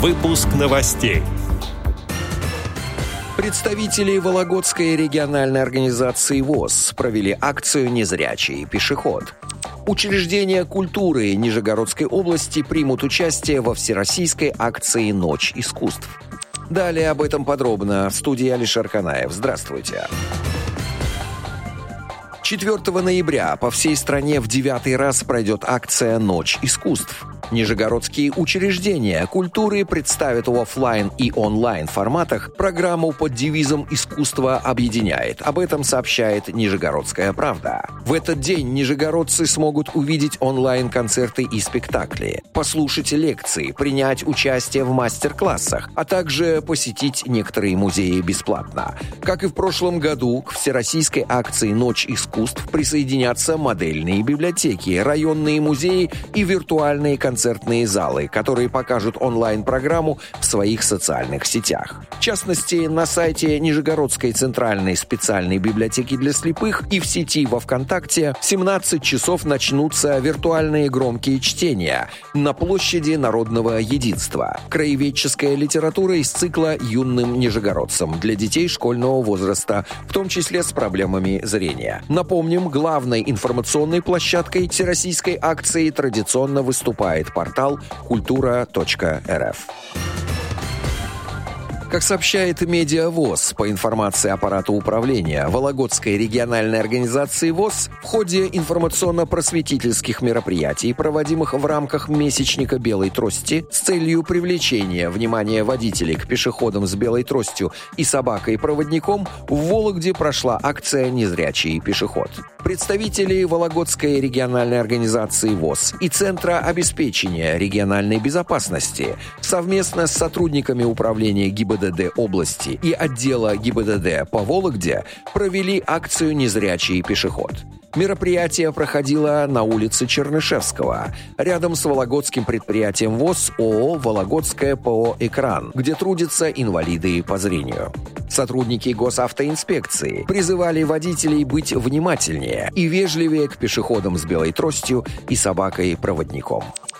Выпуск новостей. Представители Вологодской региональной организации ВОЗ провели акцию «Незрячий пешеход». Учреждения культуры Нижегородской области примут участие во всероссийской акции «Ночь искусств». Далее об этом подробно в студии Алишер Канаев. Здравствуйте. 4 ноября по всей стране в девятый раз пройдет акция «Ночь искусств». Нижегородские учреждения культуры представят в офлайн и онлайн форматах программу под девизом «Искусство объединяет». Об этом сообщает Нижегородская правда. В этот день нижегородцы смогут увидеть онлайн-концерты и спектакли, послушать лекции, принять участие в мастер-классах, а также посетить некоторые музеи бесплатно. Как и в прошлом году, к всероссийской акции «Ночь искусств» присоединятся модельные библиотеки, районные музеи и виртуальные концертные залы, которые покажут онлайн-программу в своих социальных сетях. В частности, на сайте Нижегородской центральной специальной библиотеки для слепых и в сети во ВКонтакте в 17 часов начнутся виртуальные громкие чтения на площади Народного Единства. Краеведческая литература из цикла «Юным нижегородцам» для детей школьного возраста, в том числе с проблемами зрения. Напомним, главной информационной площадкой всероссийской акции традиционно выступает портал культура.рф. Как сообщает Медиавоз, по информации аппарата управления Вологодской региональной организации ВОЗ, в ходе информационно-просветительских мероприятий, проводимых в рамках месячника белой трости с целью привлечения внимания водителей к пешеходам с белой тростью и собакой-проводником, в Вологде прошла акция «Незрячий пешеход». Представители Вологодской региональной организации ВОЗ и Центра обеспечения региональной безопасности совместно с сотрудниками управления ГИБДД ГИБДД области и отдела ГИБДД по Вологде провели акцию «Незрячий пешеход». Мероприятие проходило на улице Чернышевского, рядом с вологодским предприятием ВОЗ ООО «Вологодское ПО «Экран», где трудятся инвалиды по зрению. Сотрудники госавтоинспекции призывали водителей быть внимательнее и вежливее к пешеходам с белой тростью и собакой-проводником.